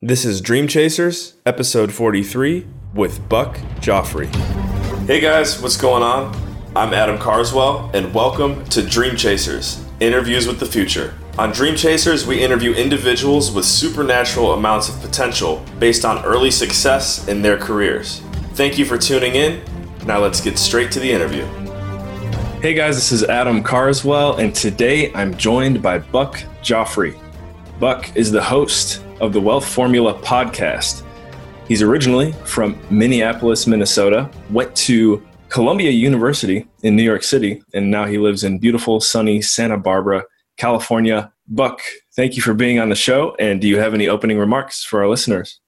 This is Dream Chasers, episode 43, with Buck Joffrey. Hey guys, what's going on? I'm Adam Carswell, and welcome to Dream Chasers Interviews with the Future. On Dream Chasers, we interview individuals with supernatural amounts of potential based on early success in their careers. Thank you for tuning in. Now let's get straight to the interview. Hey guys, this is Adam Carswell, and today I'm joined by Buck Joffrey. Buck is the host of the Wealth Formula podcast. He's originally from Minneapolis, Minnesota, went to Columbia University in New York City, and now he lives in beautiful, sunny Santa Barbara, California. Buck, thank you for being on the show. And do you have any opening remarks for our listeners?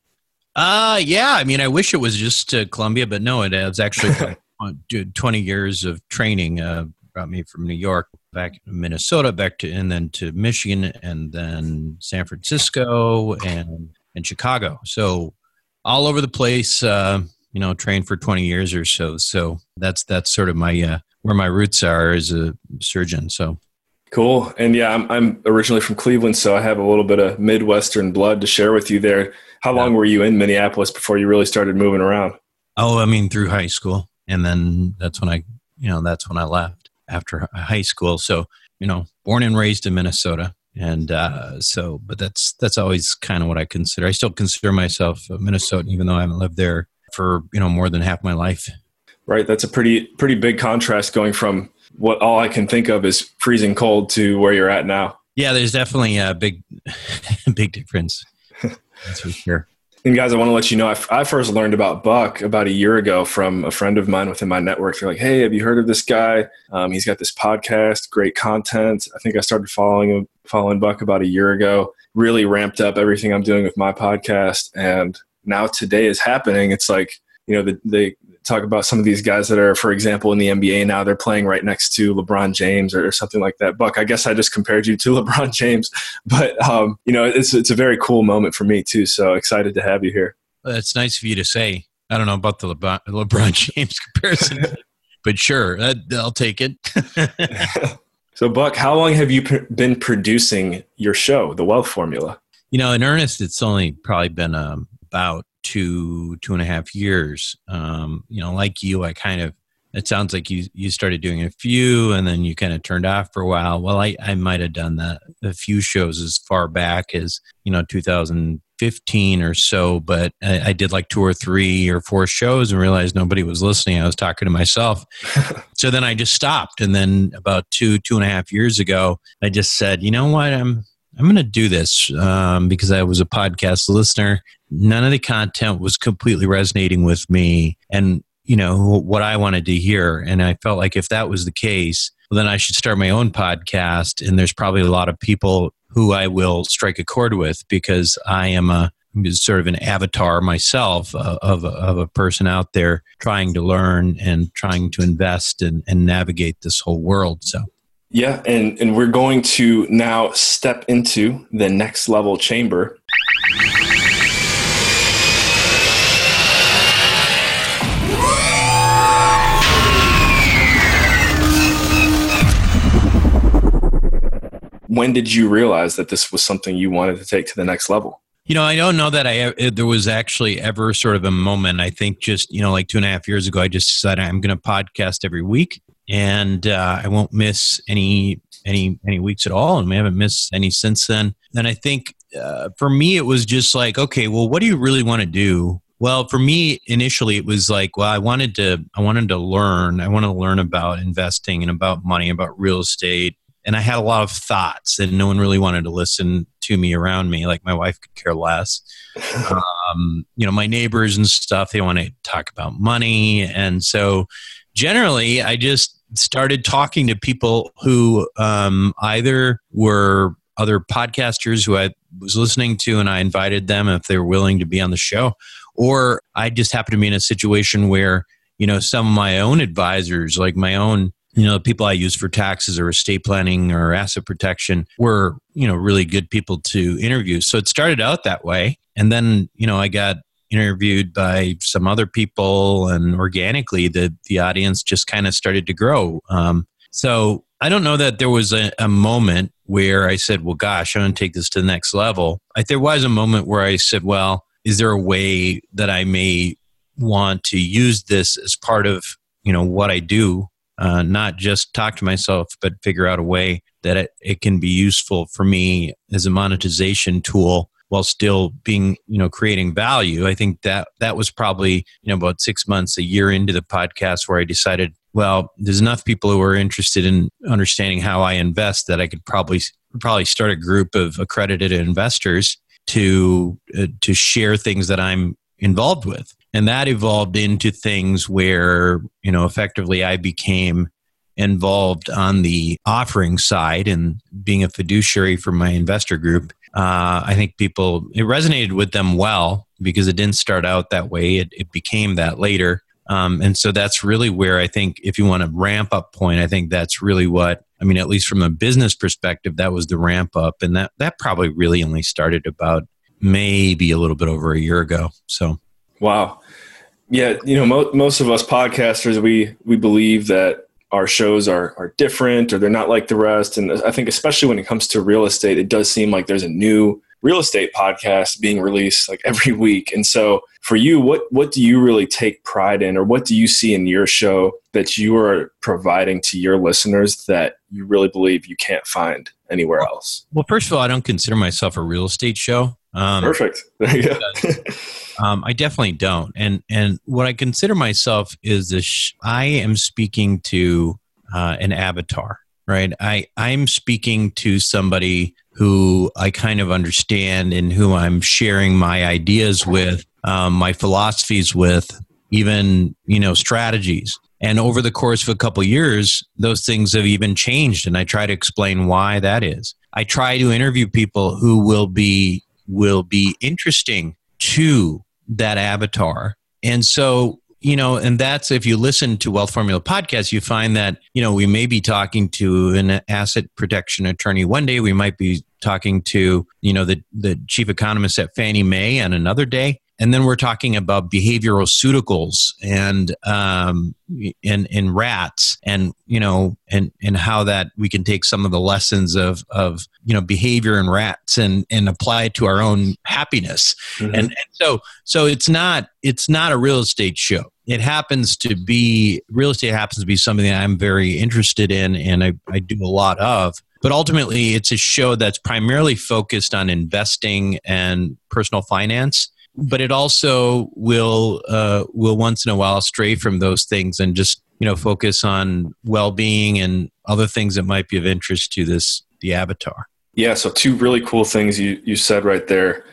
Uh, yeah. I mean, I wish it was just uh, Columbia, but no, it was actually 20 years of training. Uh, brought me from New York back to Minnesota, back to and then to Michigan, and then San Francisco and and Chicago. So all over the place. Uh, you know, trained for 20 years or so. So that's that's sort of my uh, where my roots are as a surgeon. So cool. And yeah, I'm I'm originally from Cleveland, so I have a little bit of Midwestern blood to share with you there. How long were you in Minneapolis before you really started moving around? Oh, I mean, through high school, and then that's when I, you know, that's when I left after high school. So, you know, born and raised in Minnesota. And uh, so, but that's that's always kind of what I consider. I still consider myself a Minnesotan, even though I haven't lived there for you know more than half my life. Right. That's a pretty pretty big contrast going from what all I can think of is freezing cold to where you're at now. Yeah, there's definitely a big big difference. That's for sure. And guys, I want to let you know, I, f- I first learned about Buck about a year ago from a friend of mine within my network. They're like, "Hey, have you heard of this guy? Um, he's got this podcast, great content." I think I started following him, following Buck about a year ago. Really ramped up everything I'm doing with my podcast, and now today is happening. It's like you know, the, the talk about some of these guys that are, for example, in the NBA now, they're playing right next to LeBron James or, something like that. Buck, I guess I just compared you to LeBron James, but um, you know, it's it's a very cool moment for me too. So excited to have you here. That's nice of you to say. I don't know about the LeBron, LeBron James comparison, but sure, I'll take it. so, Buck, how long have you pr- been producing your show, The Wealth Formula? You know, in earnest, it's only probably been um, about two two and a half years um, you know like you i kind of it sounds like you you started doing a few and then you kind of turned off for a while. Well i i might have done that a few shows as far back as you know 2015 or so but I, I did like two or three or four shows and realized nobody was listening. I was talking to myself. So then i just stopped. And then about two two and a half years ago i just said you know what? I'm I'm going to do this um, because I was a podcast listener. None of the content was completely resonating with me and, you know, what I wanted to hear. And I felt like if that was the case, well, then I should start my own podcast. And there's probably a lot of people who I will strike a chord with because I am a sort of an avatar myself uh, of, of a person out there trying to learn and trying to invest and, and navigate this whole world. So yeah, and, and we're going to now step into the next level chamber. When did you realize that this was something you wanted to take to the next level? You know, I don't know that I there was actually ever sort of a moment. I think just you know, like two and a half years ago, I just decided I'm going to podcast every week, and uh, I won't miss any any any weeks at all, and we haven't missed any since then. And I think uh, for me, it was just like, okay, well, what do you really want to do? Well, for me, initially, it was like, well, I wanted to I wanted to learn. I wanted to learn about investing and about money, about real estate. And I had a lot of thoughts, and no one really wanted to listen to me around me. Like my wife could care less. um, you know, my neighbors and stuff, they want to talk about money. And so generally, I just started talking to people who um, either were other podcasters who I was listening to and I invited them if they were willing to be on the show, or I just happened to be in a situation where, you know, some of my own advisors, like my own, you know, the people I use for taxes or estate planning or asset protection were, you know, really good people to interview. So it started out that way. And then, you know, I got interviewed by some other people, and organically the the audience just kind of started to grow. Um, so I don't know that there was a, a moment where I said, well, gosh, I'm going to take this to the next level. I, there was a moment where I said, well, is there a way that I may want to use this as part of, you know, what I do? Uh, not just talk to myself, but figure out a way that it, it can be useful for me as a monetization tool while still being you know creating value. I think that that was probably you know about six months a year into the podcast where i decided well there's enough people who are interested in understanding how i invest that i could probably probably start a group of accredited investors to uh, to share things that i'm involved with. And that evolved into things where you know effectively i became involved on the offering side and being a fiduciary for my investor group uh, I think people, it resonated with them well because it didn't start out that way. It, it became that later. Um, and so that's really where I think if you want a ramp up point, I think that's really what, I mean, at least from a business perspective, that was the ramp up. And that, that probably really only started about maybe a little bit over a year ago. So, wow. Yeah. You know, mo- most of us podcasters, we, we believe that our shows are are different or they're not like the rest. And I think especially when it comes to real estate, it does seem like there's a new real estate podcast being released like every week. And so for you, what what do you really take pride in or what do you see in your show that you are providing to your listeners that you really believe you can't find anywhere else? Well, first of all, I don't consider myself a real estate show. Um, Perfect. There you go. um, I definitely don't. And and what I consider myself is this: sh- I am speaking to uh, an avatar, right? I I'm speaking to somebody who I kind of understand and who I'm sharing my ideas with, um, my philosophies with, even you know strategies. And over the course of a couple of years, those things have even changed, and I try to explain why that is. I try to interview people who will be will be interesting to that avatar. And so, you know, and that's if you listen to Wealth Formula podcast, you find that, you know, we may be talking to an asset protection attorney one day, we might be talking to, you know, the, the chief economist at Fannie Mae on another day and then we're talking about behavioral pseuticals and um, and and rats and you know and and how that we can take some of the lessons of of you know behavior in rats and and apply it to our own happiness. Mm-hmm. and, and so so it's not it's not a real estate show. It happens to be real estate happens to be something that i'm very interested in and i, I do a lot of. But ultimately it's a show that's primarily focused on investing and personal finance but it also will uh, will once in a while stray from those things and just you know focus on well-being and other things that might be of interest to this the avatar. Yeah so two really cool things you you said right there.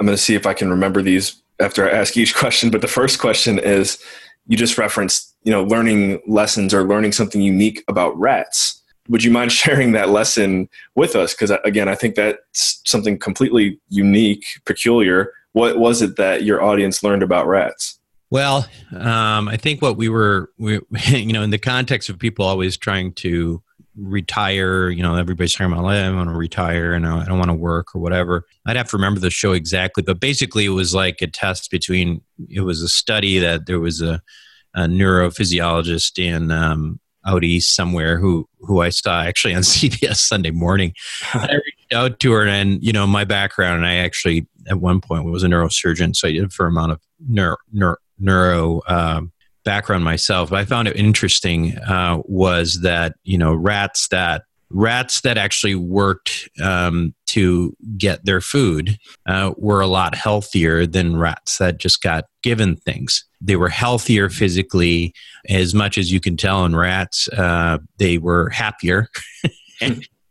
I'm going to see if i can remember these after i ask each question but the first question is you just referenced you know learning lessons or learning something unique about rats. Would you mind sharing that lesson with us? Because again i think that's something completely unique peculiar what was it that your audience learned about rats? Well, um, I think what we were, we, you know, in the context of people always trying to retire, you know, everybody's talking about, I want to retire and I don't want to work or whatever. I'd have to remember the show exactly, but basically it was like a test between, it was a study that there was a, a neurophysiologist in um, out east somewhere who who I saw actually on CBS Sunday morning. I reached out to her, and you know my background, and I actually at one point was a neurosurgeon, so I did a fair amount of neuro, neuro, neuro um, background myself. But I found it interesting uh, was that you know rats that rats that actually worked um, to get their food uh, were a lot healthier than rats that just got given things. They were healthier physically, as much as you can tell in rats. Uh, they were happier.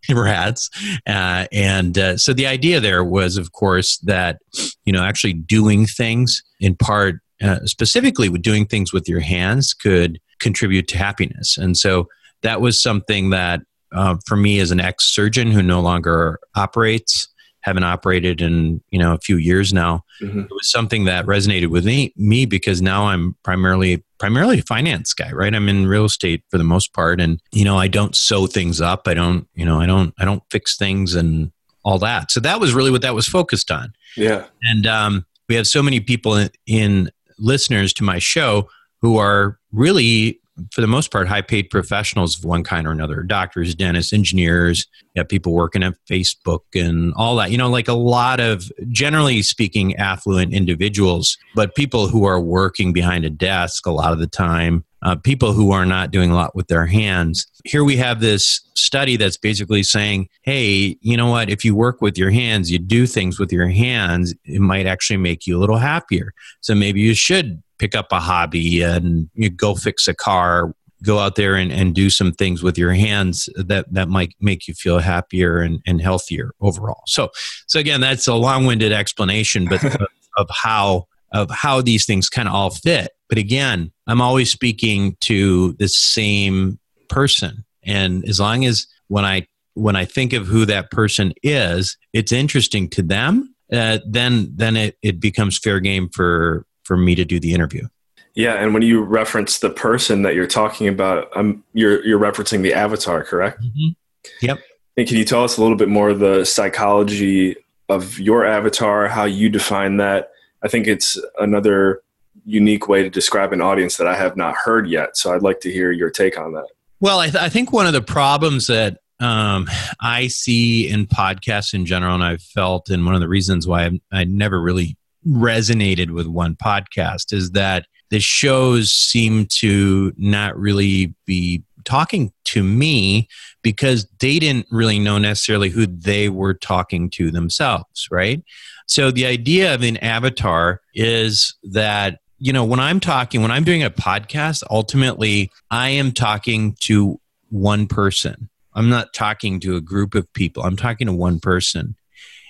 rats uh, and uh, so the idea there was of course that you know actually doing things in part uh, specifically with doing things with your hands could contribute to happiness. And so that was something that uh, for me as an ex surgeon who no longer operates, haven't operated in you know a few years now. Mm-hmm. It was something that resonated with me, me because now I'm primarily primarily a finance guy, right? I'm in real estate for the most part, and you know I don't sew things up. I don't you know I don't I don't fix things and all that. So that was really what that was focused on. Yeah, and um, we have so many people in, in listeners to my show who are really for the most part, high paid professionals of one kind or another doctors, dentists, engineers, you have people working at Facebook and all that. You know, like a lot of, generally speaking, affluent individuals, but people who are working behind a desk a lot of the time, uh, people who are not doing a lot with their hands. Here we have this study that's basically saying, hey, you know what? If you work with your hands, you do things with your hands, it might actually make you a little happier. So maybe you should pick up a hobby and you go fix a car go out there and, and do some things with your hands that, that might make you feel happier and, and healthier overall. So, so again, that's a long-winded explanation, but of, of how of how these things kind of all fit. But again, I'm always speaking to the same person, and as long as when I when I think of who that person is, it's interesting to them. Uh, then then it, it becomes fair game for for me to do the interview. Yeah, and when you reference the person that you're talking about, um, you're you're referencing the avatar, correct? Mm-hmm. Yep. And can you tell us a little bit more of the psychology of your avatar, how you define that? I think it's another unique way to describe an audience that I have not heard yet. So I'd like to hear your take on that. Well, I, th- I think one of the problems that um, I see in podcasts in general, and I've felt, and one of the reasons why I've, I never really resonated with one podcast is that the shows seem to not really be talking to me because they didn't really know necessarily who they were talking to themselves, right? So the idea of an avatar is that you know when I'm talking when I'm doing a podcast ultimately I am talking to one person. I'm not talking to a group of people. I'm talking to one person.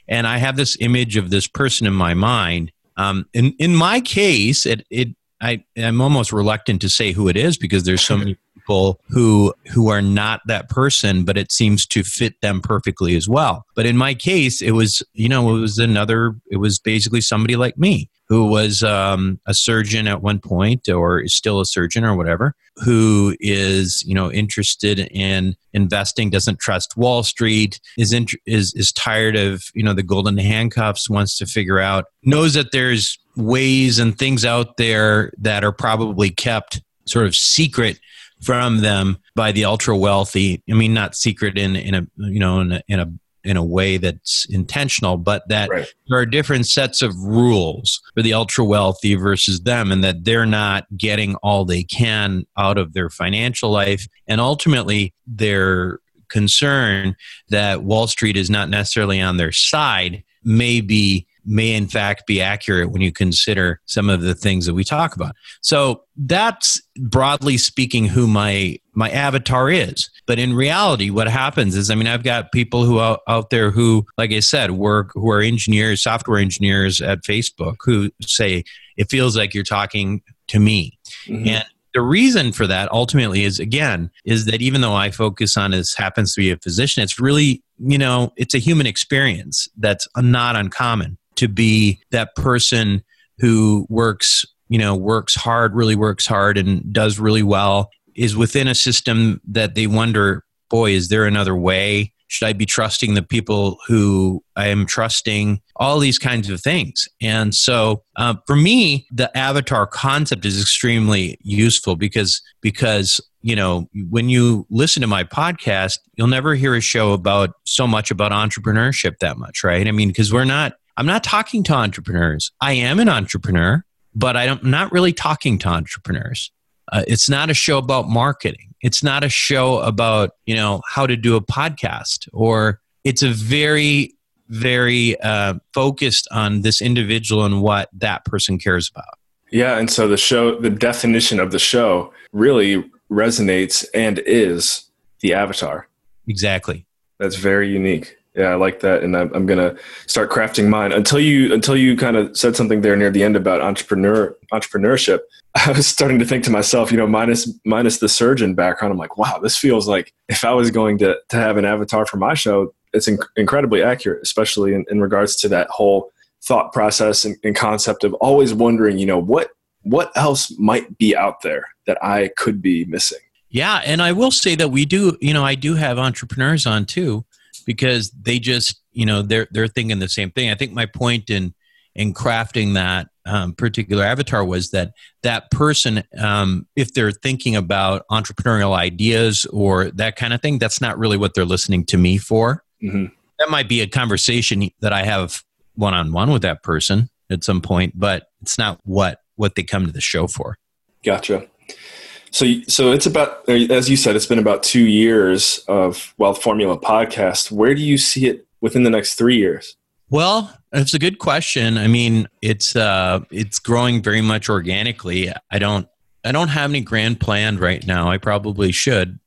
And I have this image of this person in my mind. Um, in in my case, it it I I'm almost reluctant to say who it is because there's so many people who who are not that person, but it seems to fit them perfectly as well. But in my case, it was you know it was another. It was basically somebody like me who was um, a surgeon at one point or is still a surgeon or whatever who is you know interested in investing doesn't trust wall street is int- is is tired of you know the golden handcuffs wants to figure out knows that there's ways and things out there that are probably kept sort of secret from them by the ultra wealthy i mean not secret in in a you know in a, in a in a way that's intentional, but that right. there are different sets of rules for the ultra wealthy versus them, and that they're not getting all they can out of their financial life. And ultimately, their concern that Wall Street is not necessarily on their side may be may in fact be accurate when you consider some of the things that we talk about. So that's broadly speaking who my my avatar is. But in reality, what happens is, I mean, I've got people who out, out there who, like I said, work who are engineers, software engineers at Facebook, who say it feels like you're talking to me, mm-hmm. and the reason for that ultimately is again is that even though i focus on this happens to be a physician it's really you know it's a human experience that's not uncommon to be that person who works you know works hard really works hard and does really well is within a system that they wonder boy is there another way? Should i be trusting the people who i am trusting? All these kinds of things. And so uh, for me the avatar concept is extremely useful because because you know when you listen to my podcast you'll never hear a show about so much about entrepreneurship that much right? I mean because we're not I'm not talking to entrepreneurs. I am an entrepreneur, but I'm not really talking to entrepreneurs. Uh, it's not a show about marketing. It's not a show about, you know, how to do a podcast or it's a very, very uh, focused on this individual and what that person cares about. Yeah. And so the show, the definition of the show really resonates and is the avatar. Exactly. That's very unique. Yeah, I like that, and I'm, I'm gonna start crafting mine. Until you until you kind of said something there near the end about entrepreneur entrepreneurship, I was starting to think to myself, you know, minus minus the surgeon background, I'm like, wow, this feels like if I was going to to have an avatar for my show, it's inc- incredibly accurate, especially in, in regards to that whole thought process and, and concept of always wondering, you know, what what else might be out there that I could be missing. Yeah, and I will say that we do, you know, I do have entrepreneurs on too because they just you know they're they're thinking the same thing. I think my point in in crafting that um, particular avatar was that that person, um, if they're thinking about entrepreneurial ideas or that kind of thing, that's not really what they're listening to me for. Mm-hmm. That might be a conversation that I have one on one with that person at some point, but it's not what what they come to the show for. Gotcha. So, so it's about, as you said, it's been about two years of Wealth Formula podcast. Where do you see it within the next three years? Well, it's a good question. I mean, it's uh, it's growing very much organically. I don't I don't have any grand plan right now. I probably should,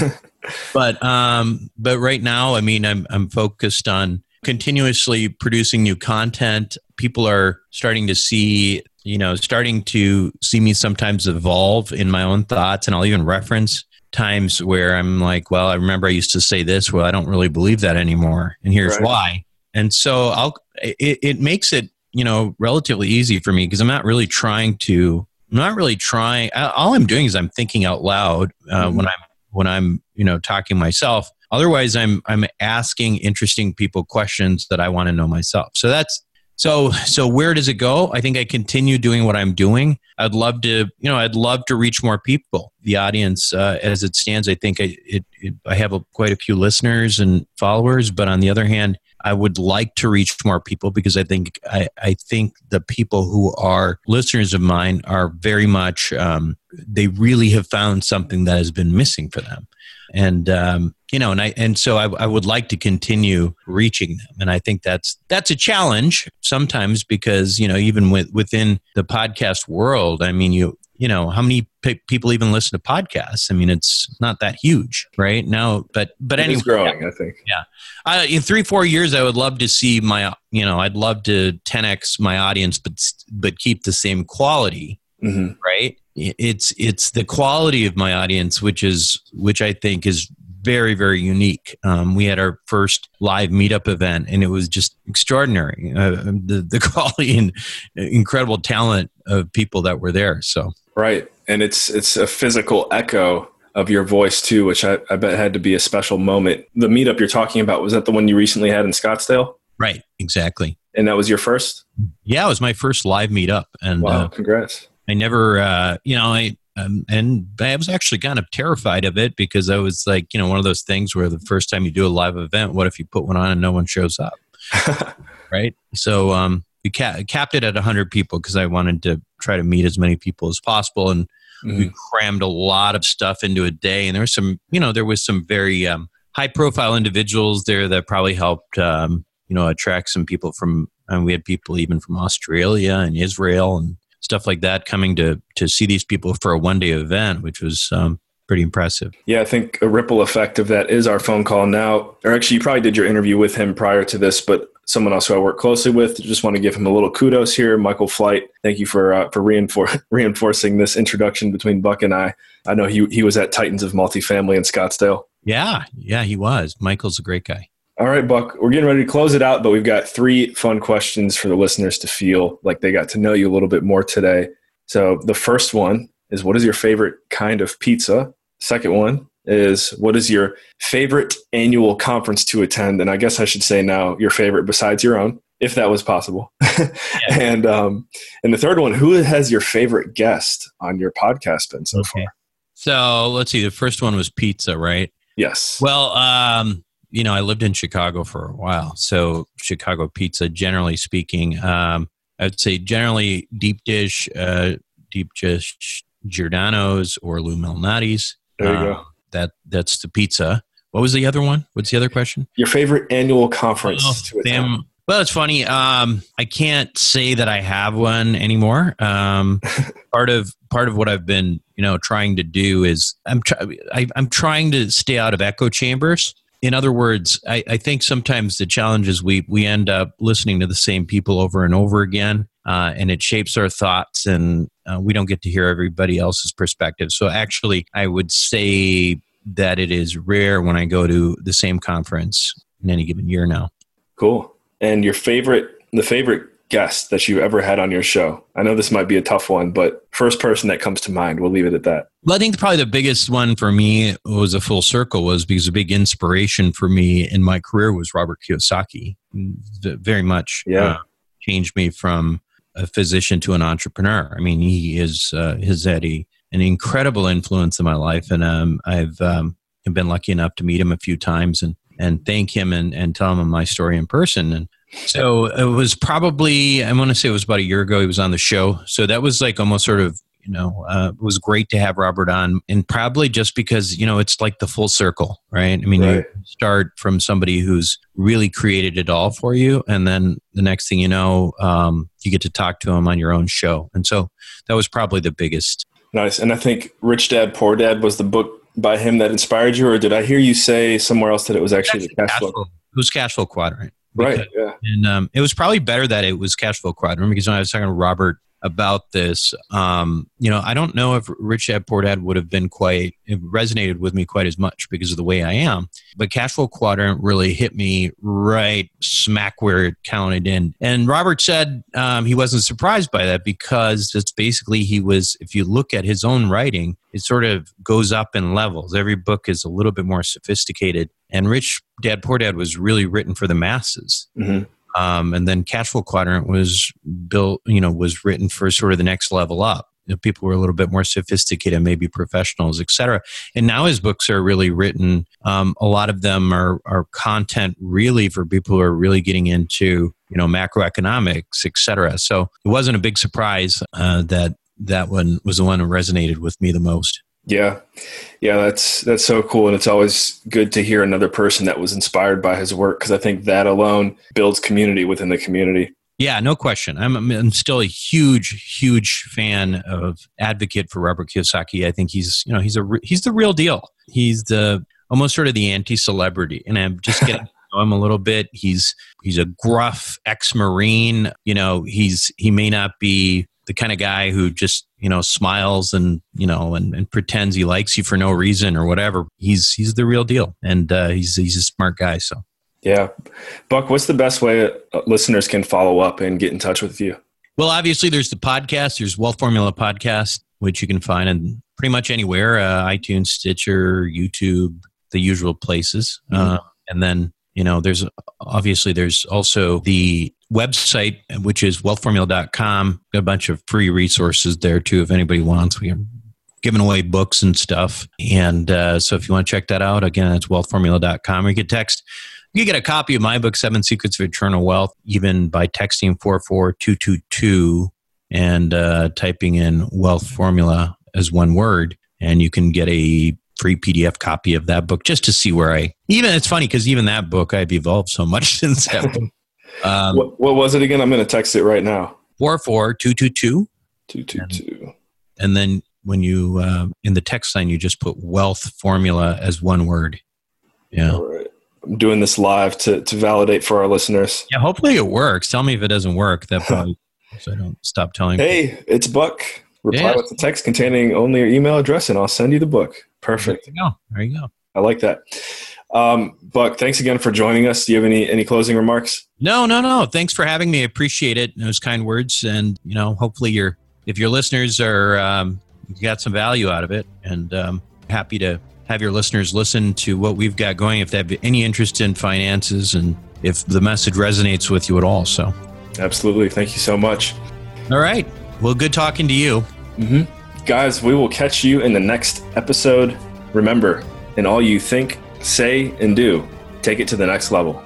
but um, but right now, I mean, I'm I'm focused on continuously producing new content. People are starting to see you know, starting to see me sometimes evolve in my own thoughts, and I'll even reference times where I'm like, well, I remember I used to say this. Well, I don't really believe that anymore, and here's right. why. And so I'll it, it makes it you know relatively easy for me because I'm not really trying to. I'm not really trying. All I'm doing is I'm thinking out loud uh, mm-hmm. when I'm when I'm you know talking myself. Otherwise, I'm I'm asking interesting people questions that I want to know myself. So that's so, so where does it go? I think I continue doing what I'm doing. I'd love to, you know, I'd love to reach more people. The audience, uh, as it stands, I think I, it, it, I have a, quite a few listeners and followers. But on the other hand, I would like to reach more people because I think I, I think the people who are listeners of mine are very much um, they really have found something that has been missing for them. And um, you know and i and so I, I, would like to continue reaching them. And i think that's that's a challenge sometimes because you know even with within the podcast world i mean you you know how many p- people even listen to podcasts? I mean it's not that huge right? Now but but anyway. growing yeah, i think. Yeah. Uh, in three four years i would love to see my you know i'd love to 10x my audience but but keep the same quality mm-hmm. right? It's it's the quality of my audience which is which i think is very very unique. Um, we had our first live meetup event and it was just extraordinary. Uh, the, the quality and incredible talent of people that were there so. Right. And it's it's a physical echo of your voice too which I, I bet had to be a special moment. The meetup you're talking about was that the one you recently had in scottsdale? Right. Exactly. And that was your first? Yeah it was my first live meetup and wow. uh, congrats I never, uh, you know, I, um, and I was actually kind of terrified of it because I was like, you know, one of those things where the first time you do a live event, what if you put one on and no one shows up? right. So, um, we ca- capped it at 100 people because I wanted to try to meet as many people as possible. And mm-hmm. we crammed a lot of stuff into a day. And there was some, you know, there was some very um, high profile individuals there that probably helped, um, you know, attract some people from, and we had people even from Australia and Israel and stuff like that coming to to see these people for a one day event, which was um, pretty impressive. Yeah, I think a ripple effect of that is our phone call now. Or actually, you probably did your interview with him prior to this, but someone else who I work closely with. Just want to give him a little kudos here, Michael Flight. Thank you for uh, for reinfor- reinforcing this introduction between Buck and I. I know he he was at Titans of Multifamily in Scottsdale. Yeah, yeah, he was. Michael's a great guy. All right, Buck, we're getting ready to close it out, but we've got three fun questions for the listeners to feel like they got to know you a little bit more today. So the first one is what is your favorite kind of pizza? Second one is what is your favorite annual conference to attend? And I guess I should say now your favorite besides your own, if that was possible. yeah. and um, and the third one, who has your favorite guest on your podcast been so okay. far? So let's see. The first one was pizza, right? Yes. Well, um, you know, I lived in Chicago for a while, so Chicago pizza, generally speaking, um, I'd say generally deep dish, uh, deep dish Giordano's or Lou Malnati's. There you um, go. That that's the pizza. What was the other one? What's the other question? Your favorite annual conference oh, to attend? Well, it's funny. Um, I can't say that I have one anymore. Um, part of part of what I've been, you know, trying to do is I'm try- I, I'm trying to stay out of echo chambers in other words, I, I, think sometimes the challenge is we we end up listening to the same people over and over again, uh, and it shapes our thoughts, and uh, we don't get to hear everybody else's perspective. So, actually, I would say that it is rare when I go to the same conference in any given year now. Cool. And your favorite, the favorite guest that you ever had on your show? I know this might be a tough one, but first person that comes to mind, we'll leave it at that. Well, I think probably the biggest one for me was a full circle was because a big inspiration for me in my career was Robert Kiyosaki. Very much yeah. Uh, changed me from a physician to an entrepreneur. I mean, he is uh, has had a, an incredible influence in my life, and um, I've um, been lucky enough to meet him a few times and and thank him and, and tell him my story in person. And so it was probably I want to say it was about a year ago. He was on the show, so that was like almost sort of you know uh, it was great to have robert on and probably just because you know it's like the full circle right? I mean right. you start from somebody who's really created it all for you and then the next thing you know um, you get to talk to him on your own show. And so that was probably the biggest. Nice. And i think rich dad poor dad was the book by him that inspired you or did i hear you say somewhere else that it was actually, actually the cash flow it was cash flow quadrant because, right yeah. and um, it was probably better that it was cash flow quadrant because when i was talking to robert about this. Um, you know, I don't know if Rich Dad Poor Dad would have been quite resonated with me quite as much because of the way I am. But Cash Flow Quadrant really hit me right smack where it counted in. And Robert said um, he wasn't surprised by that because it's basically he was. If you look at his own writing, it sort of goes up in levels. Every book is a little bit more sophisticated. And Rich Dad Poor Dad was really written for the masses. Mm-hmm. Um, and then Cashflow Quadrant was built, you know, was written for sort of the next level up. You know, people were a little bit more sophisticated, maybe professionals, et cetera. And now his books are really written. Um, a lot of them are, are content really for people who are really getting into, you know, macroeconomics, et cetera. So it wasn't a big surprise uh, that that one was the one that resonated with me the most. Yeah. Yeah, that's that's so cool and it's always good to hear another person that was inspired by his work because I think that alone builds community within the community. Yeah, no question. I'm, I'm still a huge, huge fan of advocate for Robert Kiyosaki. I think he's, you know, he's a he's the real deal. He's the almost sort of the anti-celebrity, and I'm just getting know him a little bit. He's he's a gruff ex-marine. You know, he's he may not be the kind of guy who just you know smiles and you know and, and pretends he likes you for no reason or whatever. He's he's the real deal. And uh, he's he's a smart guy so. Yeah. Buck what's the best way uh, listeners can follow up and get in touch with you? Well obviously there's the podcast. There's wealth formula podcast which you can find in pretty much anywhere uh, itunes stitcher youtube the usual places. Mm-hmm. uh, and then you know there's obviously there's also the website which is wealthformula.com got a bunch of free resources there too if anybody wants. We are giving away books and stuff. And uh, so if you want to check that out again it's wealthformula.com or you can text you can get a copy of my book seven secrets of eternal wealth even by texting 44222 and uh, typing in wealth formula as one word and you can get a free PDF copy of that book just to see where I even it's funny because even that book I've evolved so much since that book. Um, what, what, was it again? I'm going to text it right now. Four four two two two. Two two two. And then when you uh, in the text line, you just put wealth formula as one word. Yeah. All right. I'm doing this live to to validate for our listeners. Yeah. Hopefully it works. Tell me if it doesn't work. That probably so I don't stop telling. Hey, people. it's Buck. Reply yeah. with the text containing only your email address, and I'll send you the book. Perfect. There you go. There you go. I like that. Um, Buck, thanks again for joining us. Do you have any any closing remarks? No, no, no. Thanks for having me. I appreciate it. Those kind words, and you know, hopefully, your if your listeners are um, got some value out of it, and um, happy to have your listeners listen to what we've got going. If they have any interest in finances, and if the message resonates with you at all, so absolutely. Thank you so much. All right. Well, good talking to you. Mm-hmm. Guys, we will catch you in the next episode. Remember, in all you think say and do, take it to the next level.